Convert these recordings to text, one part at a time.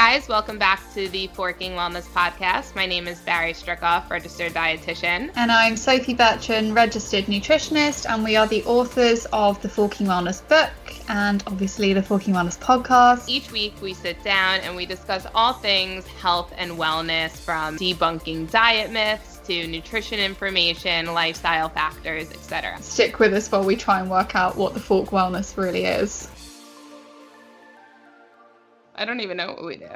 guys. Welcome back to the Forking Wellness Podcast. My name is Barry Strickoff, registered dietitian. And I'm Sophie Bertrand, registered nutritionist, and we are the authors of the Forking Wellness book and obviously the Forking Wellness podcast. Each week we sit down and we discuss all things health and wellness from debunking diet myths to nutrition information, lifestyle factors, etc. Stick with us while we try and work out what the Fork Wellness really is. I don't even know what we do.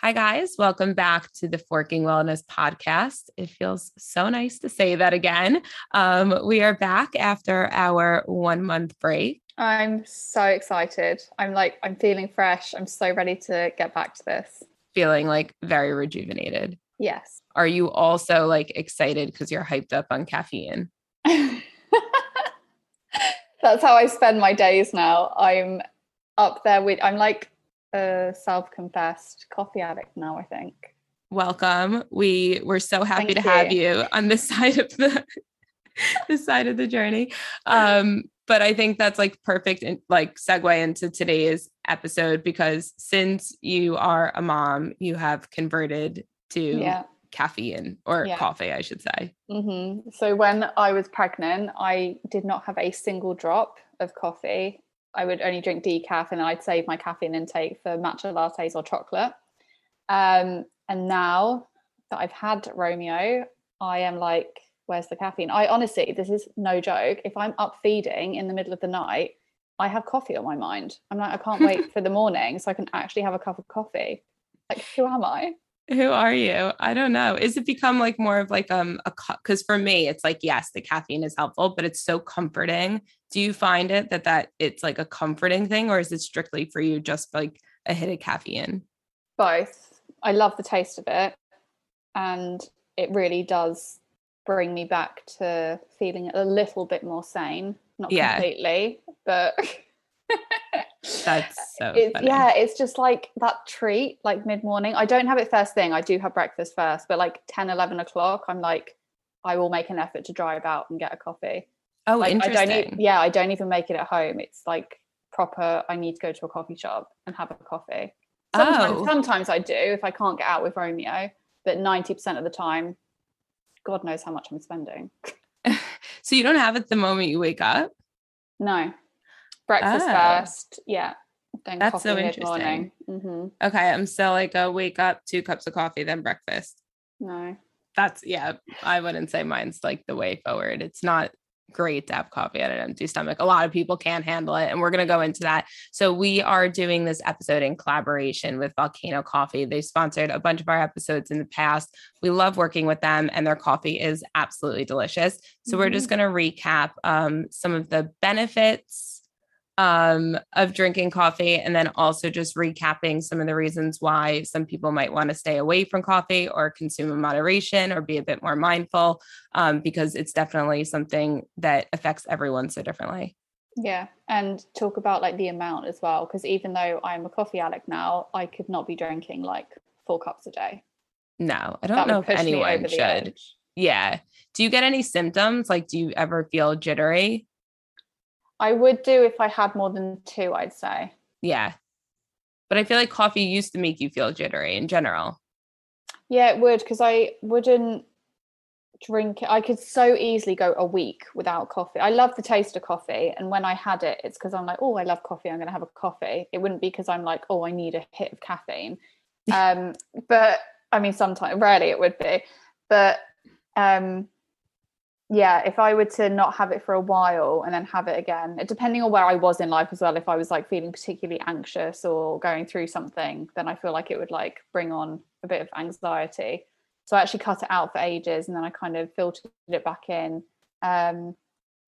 Hi, guys. Welcome back to the Forking Wellness Podcast. It feels so nice to say that again. Um, we are back after our one month break. I'm so excited. I'm like, I'm feeling fresh. I'm so ready to get back to this. Feeling like very rejuvenated. Yes. Are you also like excited because you're hyped up on caffeine? That's how I spend my days now. I'm up there with, I'm like a self-confessed coffee addict now i think welcome we we're so happy Thank to you. have you on this side of the this side of the journey um but i think that's like perfect and like segue into today's episode because since you are a mom you have converted to yeah. caffeine or yeah. coffee i should say mm-hmm. so when i was pregnant i did not have a single drop of coffee I would only drink decaf and I'd save my caffeine intake for matcha lattes or chocolate. Um, and now that I've had Romeo, I am like, where's the caffeine? I honestly, this is no joke. If I'm up feeding in the middle of the night, I have coffee on my mind. I'm like, I can't wait for the morning so I can actually have a cup of coffee. Like, who am I? Who are you? I don't know. Is it become like more of like um a because for me it's like yes, the caffeine is helpful, but it's so comforting. Do you find it that that it's like a comforting thing, or is it strictly for you just like a hit of caffeine? Both. I love the taste of it, and it really does bring me back to feeling a little bit more sane. Not yeah. completely, but That's so yeah, it's just like that treat, like mid morning. I don't have it first thing. I do have breakfast first, but like 10, 11 o'clock, I'm like, I will make an effort to drive out and get a coffee. Oh, like, interesting. I don't yeah, I don't even make it at home. It's like proper. I need to go to a coffee shop and have a coffee. Sometimes, oh. sometimes I do if I can't get out with Romeo, but 90% of the time, God knows how much I'm spending. so you don't have it the moment you wake up? No, breakfast oh. first. Yeah. Then That's so interesting. Mm-hmm. Okay. I'm still like a wake up, two cups of coffee, then breakfast. No. That's yeah. I wouldn't say mine's like the way forward. It's not great to have coffee at an empty stomach. A lot of people can't handle it. And we're going to go into that. So, we are doing this episode in collaboration with Volcano Coffee. They sponsored a bunch of our episodes in the past. We love working with them, and their coffee is absolutely delicious. So, mm-hmm. we're just mm-hmm. going to recap um, some of the benefits um, of drinking coffee and then also just recapping some of the reasons why some people might want to stay away from coffee or consume in moderation or be a bit more mindful um, because it's definitely something that affects everyone so differently. Yeah, and talk about like the amount as well because even though I'm a coffee addict now, I could not be drinking like four cups a day. No, I don't that know if anyone should. Yeah. Do you get any symptoms? Like, do you ever feel jittery? I would do if I had more than two, I'd say. Yeah. But I feel like coffee used to make you feel jittery in general. Yeah, it would because I wouldn't drink it. I could so easily go a week without coffee. I love the taste of coffee. And when I had it, it's because I'm like, oh, I love coffee. I'm going to have a coffee. It wouldn't be because I'm like, oh, I need a hit of caffeine. Um, but I mean, sometimes, rarely it would be. But um, yeah, if I were to not have it for a while and then have it again, depending on where I was in life as well, if I was like feeling particularly anxious or going through something, then I feel like it would like bring on a bit of anxiety. So I actually cut it out for ages and then I kind of filtered it back in. Um,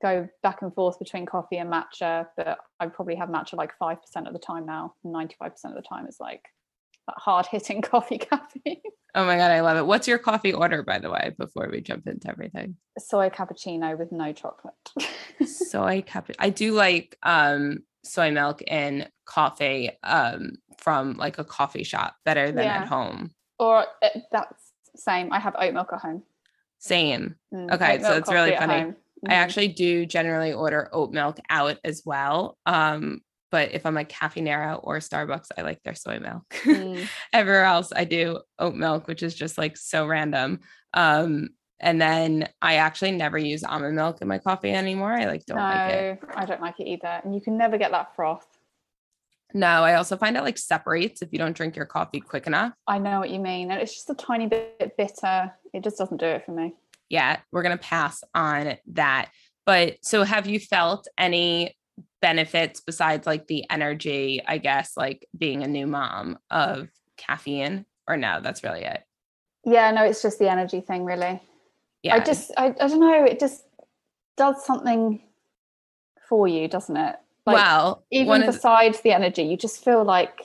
go back and forth between coffee and matcha, but I probably have matcha like 5% of the time now. 95% of the time is like hard hitting coffee caffeine. Oh my god, I love it. What's your coffee order, by the way, before we jump into everything? Soy cappuccino with no chocolate. soy cappuccino. I do like um soy milk in coffee um from like a coffee shop better than yeah. at home. Or uh, that's same. I have oat milk at home. Same. Mm, okay, so it's really funny. Mm-hmm. I actually do generally order oat milk out as well. Um but if I'm like Caffè Nero or Starbucks, I like their soy milk. Mm. Everywhere else, I do oat milk, which is just like so random. Um, and then I actually never use almond milk in my coffee anymore. I like don't no, like it. I don't like it either. And you can never get that froth. No, I also find it like separates if you don't drink your coffee quick enough. I know what you mean. And it's just a tiny bit bitter. It just doesn't do it for me. Yeah, we're gonna pass on that. But so have you felt any benefits besides like the energy, I guess, like being a new mom of caffeine? Or no, that's really it. Yeah, no, it's just the energy thing, really. Yeah. I just, I, I don't know. It just does something for you, doesn't it? Like, well, even of the- besides the energy, you just feel like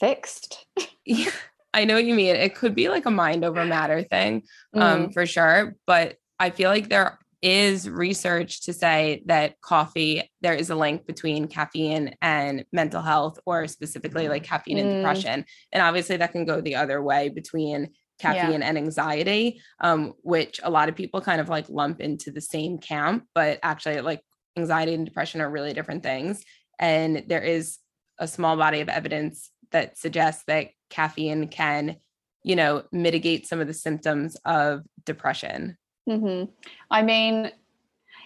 fixed. Yeah, I know what you mean. It could be like a mind over matter thing, Mm. um, for sure. But I feel like there is research to say that coffee, there is a link between caffeine and mental health, or specifically like caffeine and Mm. depression. And obviously that can go the other way between Yeah. caffeine and anxiety, um, which a lot of people kind of like lump into the same camp, but actually like anxiety and depression are really different things. And there is a small body of evidence that suggests that caffeine can, you know, mitigate some of the symptoms of depression. Hmm I mean,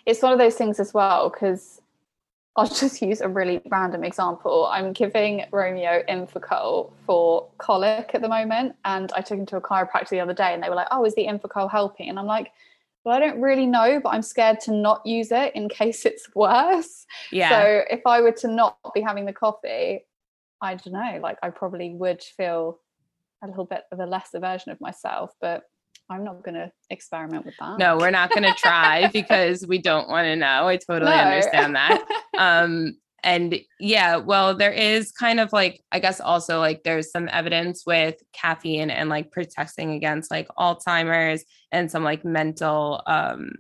it's one of those things as well because I'll just use a really random example. I'm giving Romeo Infacol for colic at the moment, and I took him to a chiropractor the other day, and they were like, "Oh, is the Infacol helping?" And I'm like, "Well, I don't really know, but I'm scared to not use it in case it's worse." Yeah. So if I were to not be having the coffee, I don't know, like I probably would feel a little bit of a lesser version of myself, but I'm not going to experiment with that. no, we're not going to try because we don't want to know. I totally No. understand that. Um, and yeah, well, there is kind of like, I guess also like there's some evidence with caffeine and like protecting against like Alzheimer's and some like mental, um,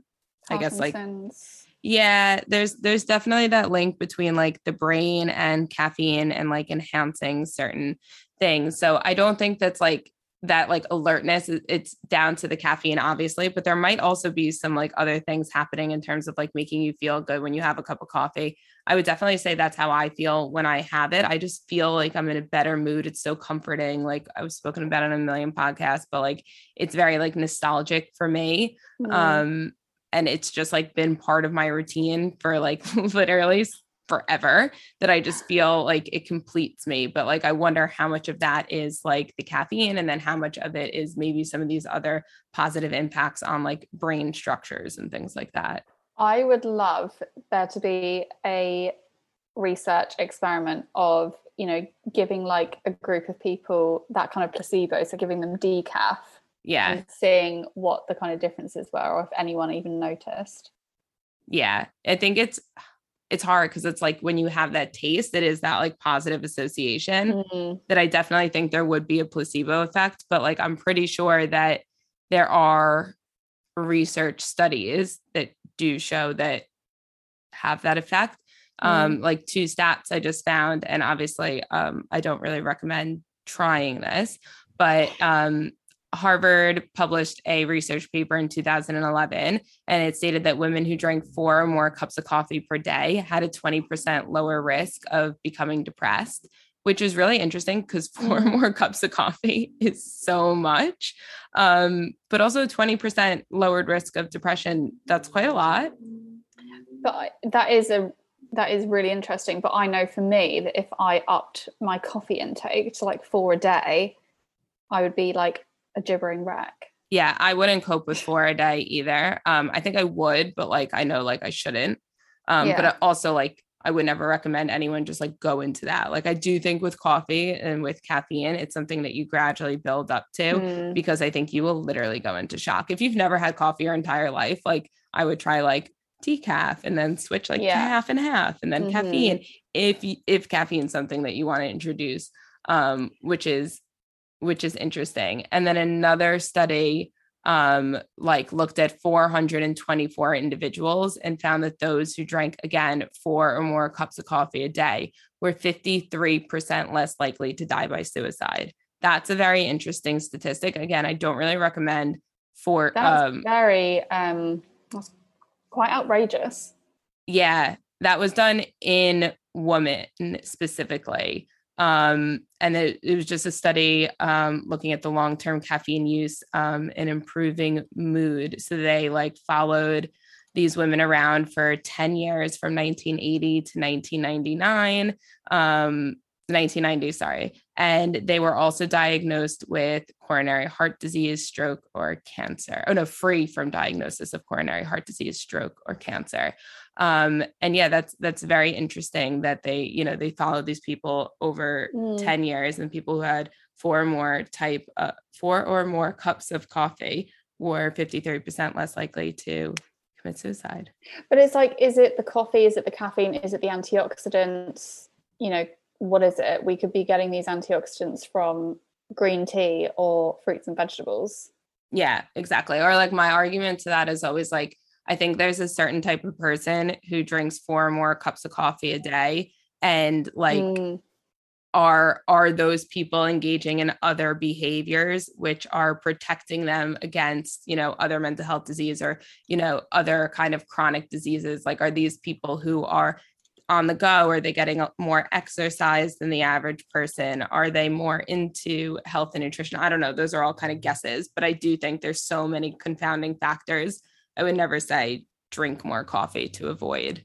I guess like Yeah, there's there's definitely that link between like the brain and caffeine and like enhancing certain things. So I don't think that's like that like alertness it's down to the caffeine obviously, but there might also be some like other things happening in terms of like making you feel good when you have a cup of coffee. I would definitely say that's how I feel when I have it. I just feel like I'm in a better mood. It's so comforting. Like I've spoken about it on a million podcasts, but like it's very like nostalgic for me Mm. um and it's just like been part of my routine for like literally forever that i just feel like it completes me but like i wonder how much of that is like the caffeine and then how much of it is maybe some of these other positive impacts on like brain structures and things like that I would love there to be a research experiment of, you know, giving like a group of people that kind of placebo, so giving them decaf yeah and seeing what the kind of differences were or if anyone even noticed. yeah i think it's it's hard because it's like when you have that taste it is that like positive association Mm. that I definitely think there would be a placebo effect, but like I'm pretty sure that there are research studies that do show that have that effect. Um, like two stats I just found, and obviously um, I don't really recommend trying this, but um, Harvard published a research paper in 2011, and it stated that women who drank four or more cups of coffee per day had a 20% lower risk of becoming depressed, which is really interesting because four Mm. more cups of coffee is so much. Um, but also 20% lowered risk of depression. That's quite a lot. But that is a that is really interesting. But I know for me that if I upped my coffee intake to like four a day, I would be like a gibbering wreck. Yeah, I wouldn't cope with four a day either. Um, I think I would, but like I know like I shouldn't. Um, but Yeah. I also like I would never recommend anyone just like go into that. Like I do think with coffee and with caffeine, it's something that you gradually build up to Mm. because I think you will literally go into shock. If you've never had coffee your entire life, like I would try like decaf and then switch like Yeah. half and half and then Mhm. caffeine if you, if caffeine's something that you want to introduce um which is which is interesting. And then another study um like looked at 424 individuals and found that those who drank again four or more cups of coffee a day were 53% less likely to die by suicide. That's a very interesting statistic. Again, I don't really recommend for That's um very um that's quite outrageous. yeah, that was done in women specifically. Um, and it, it, was just a study um, looking at the long term caffeine use um, and improving mood. So they like followed these women around for 10 years from 1980 to 1999. Um, 1990, sorry. And they were also diagnosed with coronary heart disease, stroke, or cancer. Oh, no, free from diagnosis of coronary heart disease, stroke, or cancer. Um, and yeah, that's that's very interesting that they, you know, they followed these people over mm. 10 years and people who had four or more type uh, four or more cups of coffee were 53% less likely to commit suicide. But it's like, is it the coffee? Is it the caffeine? Is it the antioxidants? You know, what is it? We could be getting these antioxidants from green tea or fruits and vegetables. Yeah, exactly. Or like my argument to that is always like, I think there's a certain type of person who drinks four or more cups of coffee a day and like mm. are are those people engaging in other behaviors which are protecting them against, you know, other mental health disease or, you know, other kind of chronic diseases like are these people who are on the go? Are they getting more exercise than the average person? Are they more into health and nutrition? I don't know. Those are all kind of guesses, but I do think there's so many confounding factors. I would never say drink more coffee to avoid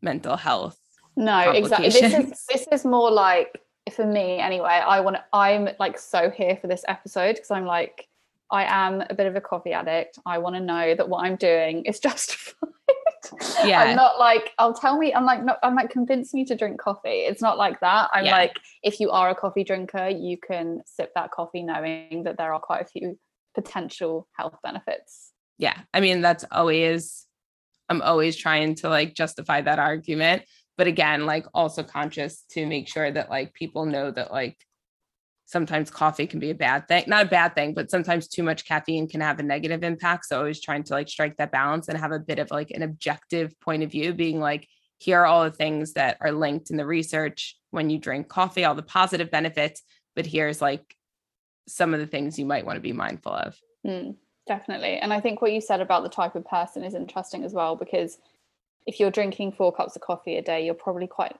mental health. No, exactly. This is this is more like for me anyway. I want I'm like so here for this episode because I'm like I am a bit of a coffee addict. I want to know that what I'm doing is justified yeah. i'm not like i'll tell me i'm like not i'm like convince me to drink coffee. It's not like that. I'm yeah. like if you are a coffee drinker you can sip that coffee knowing that there are quite a few potential health benefits. Yeah. I mean that's always i'm always trying to like justify that argument. But again like also conscious to make sure that like people know that like sometimes coffee can be a bad thing not a bad thing but sometimes too much caffeine can have a negative impact. So always trying to like strike that balance and have a bit of like an objective point of view being like here are all the things that are linked in the research. When you drink coffee all the positive benefits but here's like some of the things you might want to be mindful of. Mm, definitely. And i think what you said about the type of person is interesting as well because if you're drinking four cups of coffee a day you're probably quite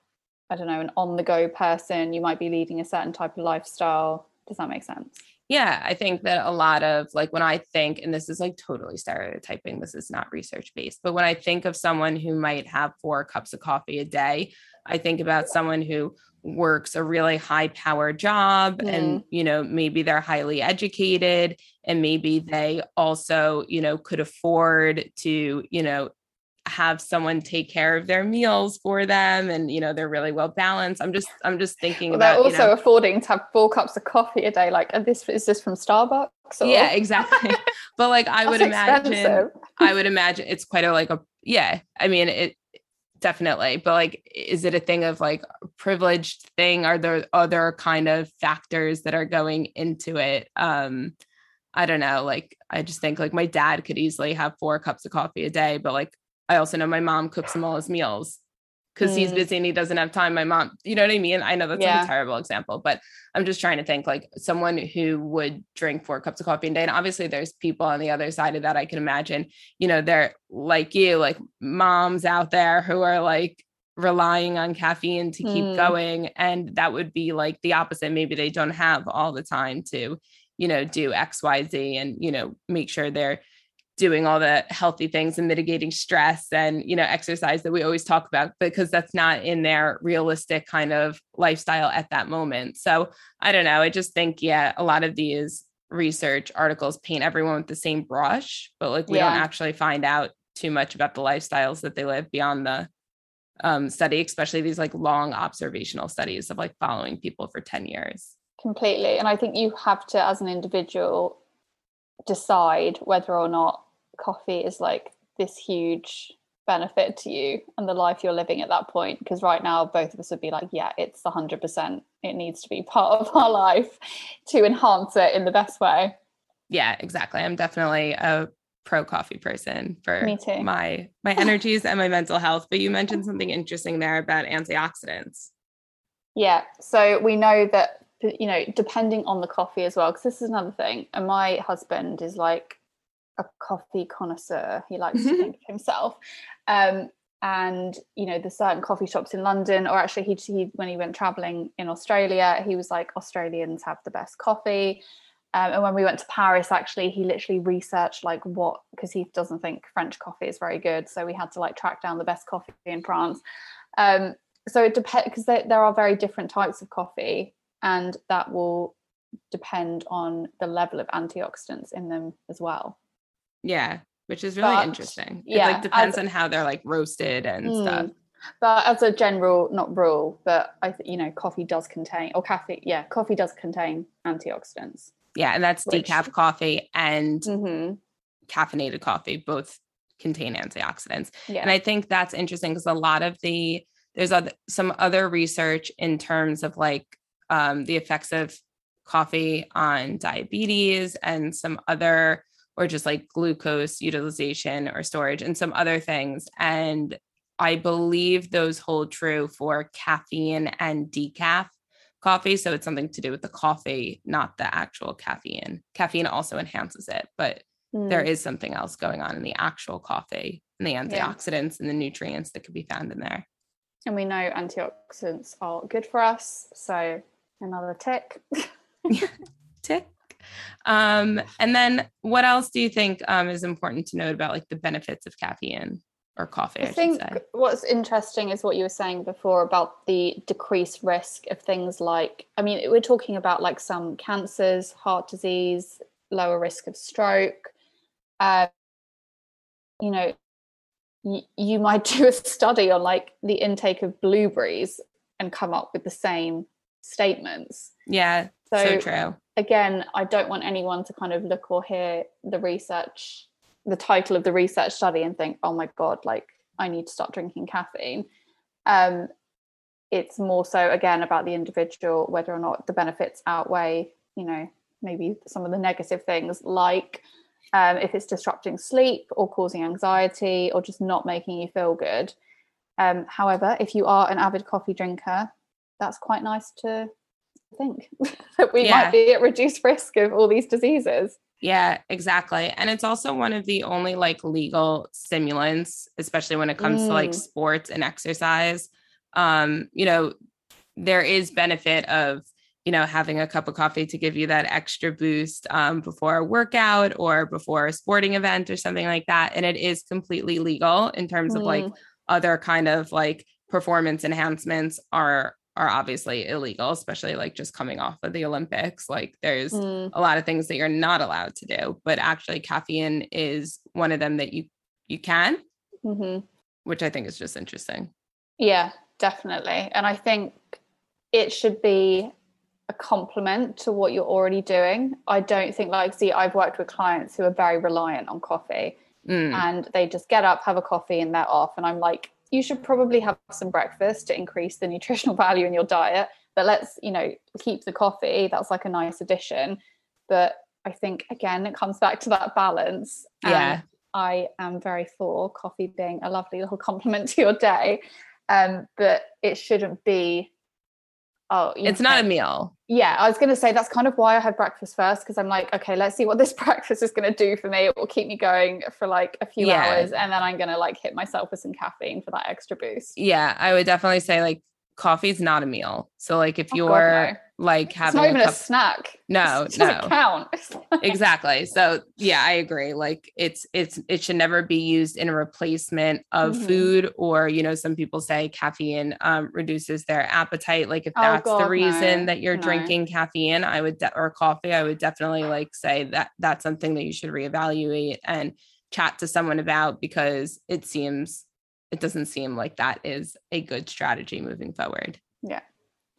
I don't know, an on the go person, you might be leading a certain type of lifestyle. Does that make sense? Yeah, I think that a lot of like when I think, and this is like totally stereotyping, this is not research based, but when I think of someone who might have four cups of coffee a day, I think about someone who works a really high power job mm. and you know maybe they're highly educated and maybe they also you know could afford to you know have someone take care of their meals for them and you know they're really well balanced. I'm just i'm just thinking well, about they're also you know, affording to have four cups of coffee a day like this is this from starbucks or? yeah exactly. But like i would imagine i would imagine it's quite a like a yeah i mean it definitely. But like is it a thing of like privileged thing? Are there other kind of factors that are going into it? Um I don't know. Like, I just think like my dad could easily have four cups of coffee a day, but like I also know my mom cooks him all his meals because mm. he's busy and he doesn't have time. My mom, you know what I mean? I know that's yeah. like a terrible example, but I'm just trying to think like someone who would drink four cups of coffee a day. And obviously there's people on the other side of that I can imagine, you know, they're like you, like moms out there who are like relying on caffeine to keep mm. going. And that would be like the opposite. Maybe they don't have all the time to, you know, do XYZ and, you know, make sure they're doing all the healthy things and mitigating stress and you know exercise that we always talk about because that's not in their realistic kind of lifestyle at that moment. So i don't know. I just think yeah a lot of these research articles paint everyone with the same brush but like we yeah. don't actually find out too much about the lifestyles that they live beyond the um, study especially these like long observational studies of like following people for 10 years. Completely. And i think you have to as an individual decide whether or not coffee is like this huge benefit to you and the life you're living at that point because right now both of us would be like yeah it's 100% it needs to be part of our life to enhance it in the best way. Yeah exactly. I'm definitely a pro coffee person for Me too. my my energies and my mental health but you mentioned something interesting there about antioxidants. Yeah so we know that you know depending on the coffee as well because this is another thing and my husband is like a coffee connoisseur. He likes to think of himself. Um, and you know the certain coffee shops in london or actually he, he when he went traveling in australia he was like australians have the best coffee um, and when we went to paris actually he literally researched like what because he doesn't think french coffee is very good so we had to like track down the best coffee in france um, so it depends because there are very different types of coffee and that will depend on the level of antioxidants in them as well yeah which is really But, interesting. yeah, it like depends as- on how they're like roasted and Mm. stuff. But as a general, not rule, but I, think you know, coffee does contain, or caffeine, yeah, coffee does contain antioxidants. Yeah, and that's Which- decaf coffee and Mm-hmm. caffeinated coffee both contain antioxidants. Yeah. And I think that's interesting because a lot of the there's other, some other research in terms of like um, the effects of coffee on diabetes and some other or just like glucose utilization or storage and some other things. And I believe those hold true for caffeine and decaf coffee. So it's something to do with the coffee, not the actual caffeine. Caffeine also enhances it, but Mm. there is something else going on in the actual coffee and the Yeah. antioxidants and the nutrients that could be found in there. and we know antioxidants are good for us. So another tick. Tick. Um, and then what else do you think um, is important to note about like the benefits of caffeine or coffee? I, I think what's interesting is what you were saying before about the decreased risk of things like, I mean, we're talking about like some cancers, heart disease, lower risk of stroke. Uh, you know, y- you might do a study on like the intake of blueberries and come up with the same statements. Yeah, So, so true. Again, I don't want anyone to kind of look or hear the research, the title of the research study, and think, "Oh my god, like I need to start drinking caffeine." Um, it's more so again about the individual, whether or not the benefits outweigh, you know, maybe some of the negative things, like um, if it's disrupting sleep or causing anxiety or just not making you feel good. Um, however, if you are an avid coffee drinker, that's quite nice to think that we Yeah. might be at reduced risk of all these diseases. Yeah, exactly. And it's also one of the only like legal stimulants, especially when it comes to like Mm. sports and exercise. Um, you know, there is benefit of, you know, having a cup of coffee to give you that extra boost um, before a workout or before a sporting event or something like that. And it is completely legal in terms of like Mm. other kind of like performance enhancements are are obviously illegal, especially like just coming off of the Olympics. Like there's Mm. a lot of things that you're not allowed to do but actually caffeine is one of them that you you can Mhm. which i think is just interesting Yeah, definitely. And I think it should be a complement to what you're already doing. I don't think, like, see, I've worked with clients who are very reliant on coffee Mm, and they just get up, have a coffee, and they're off. And I'm like, you should probably have some breakfast to increase the nutritional value in your diet. But let's, you know, keep the coffee. That's like a nice addition. But I think, again, it comes back to that balance. and yeah I am very for coffee being a lovely little complement to your day. Um, but it shouldn't be. Oh, it's not a meal yeah, I was going to say that's kind of why I have breakfast first because I'm like, okay, let's see what this breakfast is going to do for me. It will keep me going for like a few Yeah. hours, and then I'm going to like hit myself with some caffeine for that extra boost. yeah i would definitely say like coffee is not a meal so like if Oh, God, you're no. like It's having not even a a snack. No, it doesn't no. count. Exactly so yeah i agree like it's it's it should never be used in a replacement of Mhm. food or you know some people say caffeine um, reduces their appetite like if Oh, that's God, the reason no, that you're drinking caffeine i would de- or coffee i would definitely like say that that's something that you should reevaluate and chat to someone about because it seems it doesn't seem like that is a good strategy moving forward Yeah,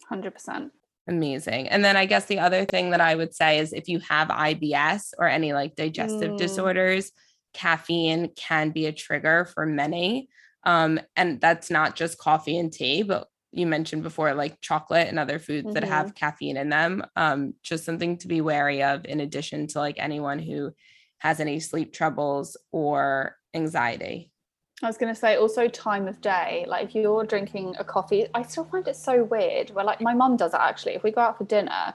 Hundred percent. Amazing. And then I guess the other thing that I would say is if you have IBS or any like digestive Mm. disorders, caffeine can be a trigger for many. Um, and that's not just coffee and tea, but you mentioned before like chocolate and other foods that have caffeine in them. Um, just something to be wary of in addition to like anyone who has any sleep troubles or anxiety. I was going to say also time of day. Like if you're drinking a coffee, I still find it so weird. Where like my mum does it actually. If we go out for dinner,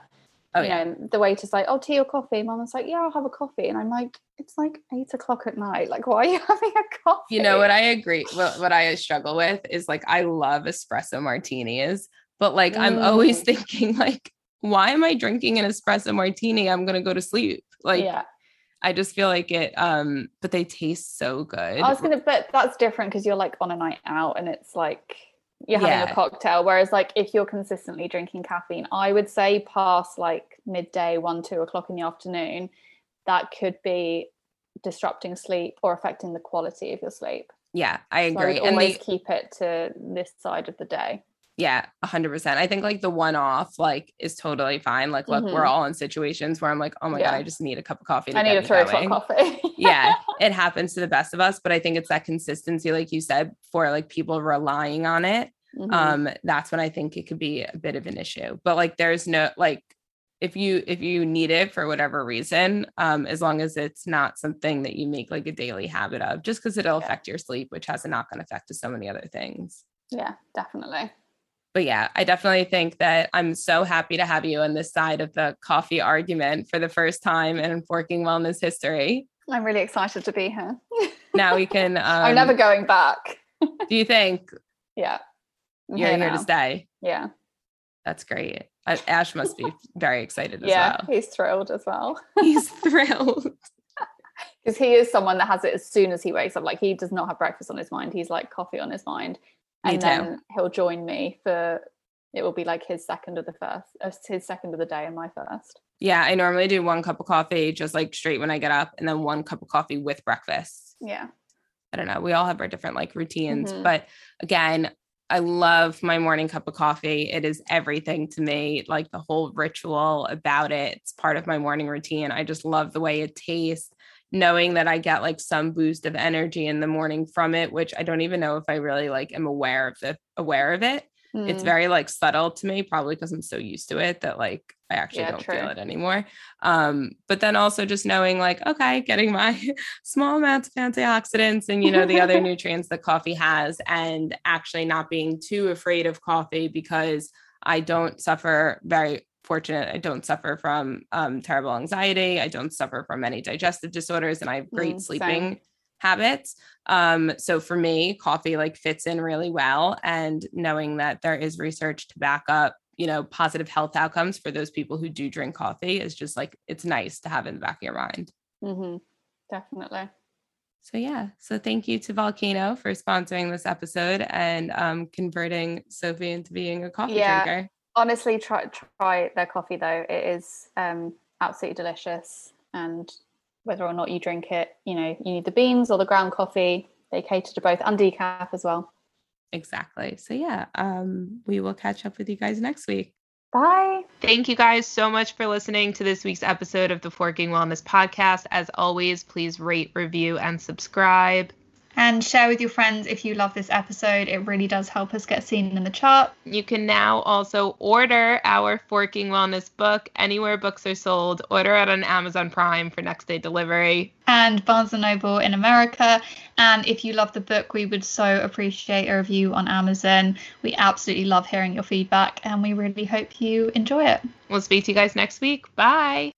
Oh, you yeah. know, the waiter's like, "Oh, tea or coffee?" Mum was like, "Yeah, I'll have a coffee," and I'm like, "It's like eight o'clock at night. Like, why are you having a coffee?" You know what I agree. What, what I struggle with is like I love espresso martinis, but like I'm always Mm. thinking like, why am I drinking an espresso martini? I'm gonna go to sleep. Like yeah, I just feel like it. Um, but they taste so good. I was gonna, but that's different because you're like on a night out and it's like you're having Yeah. a cocktail. Whereas, like, if you're consistently drinking caffeine, I would say past like midday, one, two o'clock in the afternoon, that could be disrupting sleep or affecting the quality of your sleep. yeah, I So I agree. would and always the keep it to this side of the day. Yeah, hundred percent. I think like the one off like is totally fine. Like, look, we're Mhm. all in situations where I'm like, oh my god, I just need a cup of coffee. To I need a o'clock coffee. yeah, it happens to the best of us, but I think it's that consistency, like you said, for like people relying on it. Mhm. um that's when i think it could be a bit of an issue but like there's no like if you if you need it for whatever reason um as long as it's not something that you make like a daily habit of just because it'll Yeah. affect your sleep which has a knock-on effect to so many other things yeah, definitely. But yeah i definitely think that i'm so happy to have you on this side of the coffee argument for the first time in forking wellness history I'm really excited to be here. now we can um I'm never going back. do you think Yeah. I'm you're here now. to stay Yeah. that's great ash must be very excited as well. Yeah. well He's thrilled as well. he's thrilled because he is someone that has it as soon as he wakes up. Like he does not have breakfast on his mind. He's like coffee on his mind, and then he'll join me for. It will be like his second of the first, uh, his second of the day, and my first. Yeah, I normally do one cup of coffee just like straight when I get up, and then one cup of coffee with breakfast. Yeah, I don't know. We all have our different like routines, Mhm. but again, I love my morning cup of coffee. It is everything to me, like the whole ritual about it. It's part of my morning routine. I just love the way it tastes, knowing that I get like some boost of energy in the morning from it, which I don't even know if I really like am aware of the aware of it. It's Mm, very like subtle to me, probably because I'm so used to it that like I actually Yeah, don't feel it anymore. Um, but then also just knowing like, okay, getting my small amounts of antioxidants and you know the other nutrients that coffee has, and actually not being too afraid of coffee because I don't suffer very fortunate. I don't suffer from um, terrible anxiety. I don't suffer from any digestive disorders, and I have great Mm, same. sleeping habits. Um, so for me, coffee like fits in really well. And knowing that there is research to back up, you know, positive health outcomes for those people who do drink coffee is just like it's nice to have in the back of your mind. mhm, definitely. So yeah, so thank you to Volcano for sponsoring this episode and um, converting Sophie into being a coffee Yeah. drinker. Honestly, try try their coffee though. It is um, absolutely delicious, and whether or not you drink it, you know, you need the beans or the ground coffee. They cater to both and decaf as well. Exactly. So yeah, um, we will catch up with you guys next week. Bye. Thank you guys so much for listening to this week's episode of the Forking Wellness Podcast. As always, please rate, review, and subscribe. And share with your friends if you love this episode. It really does help us get seen in the chart. You can now also order our Forking Wellness book anywhere books are sold. Order it on Amazon Prime for next day delivery. and Barnes and Noble in America. And if you love the book, we would so appreciate a review on Amazon. We absolutely love hearing your feedback and we really hope you enjoy it. We'll speak to you guys next week. Bye.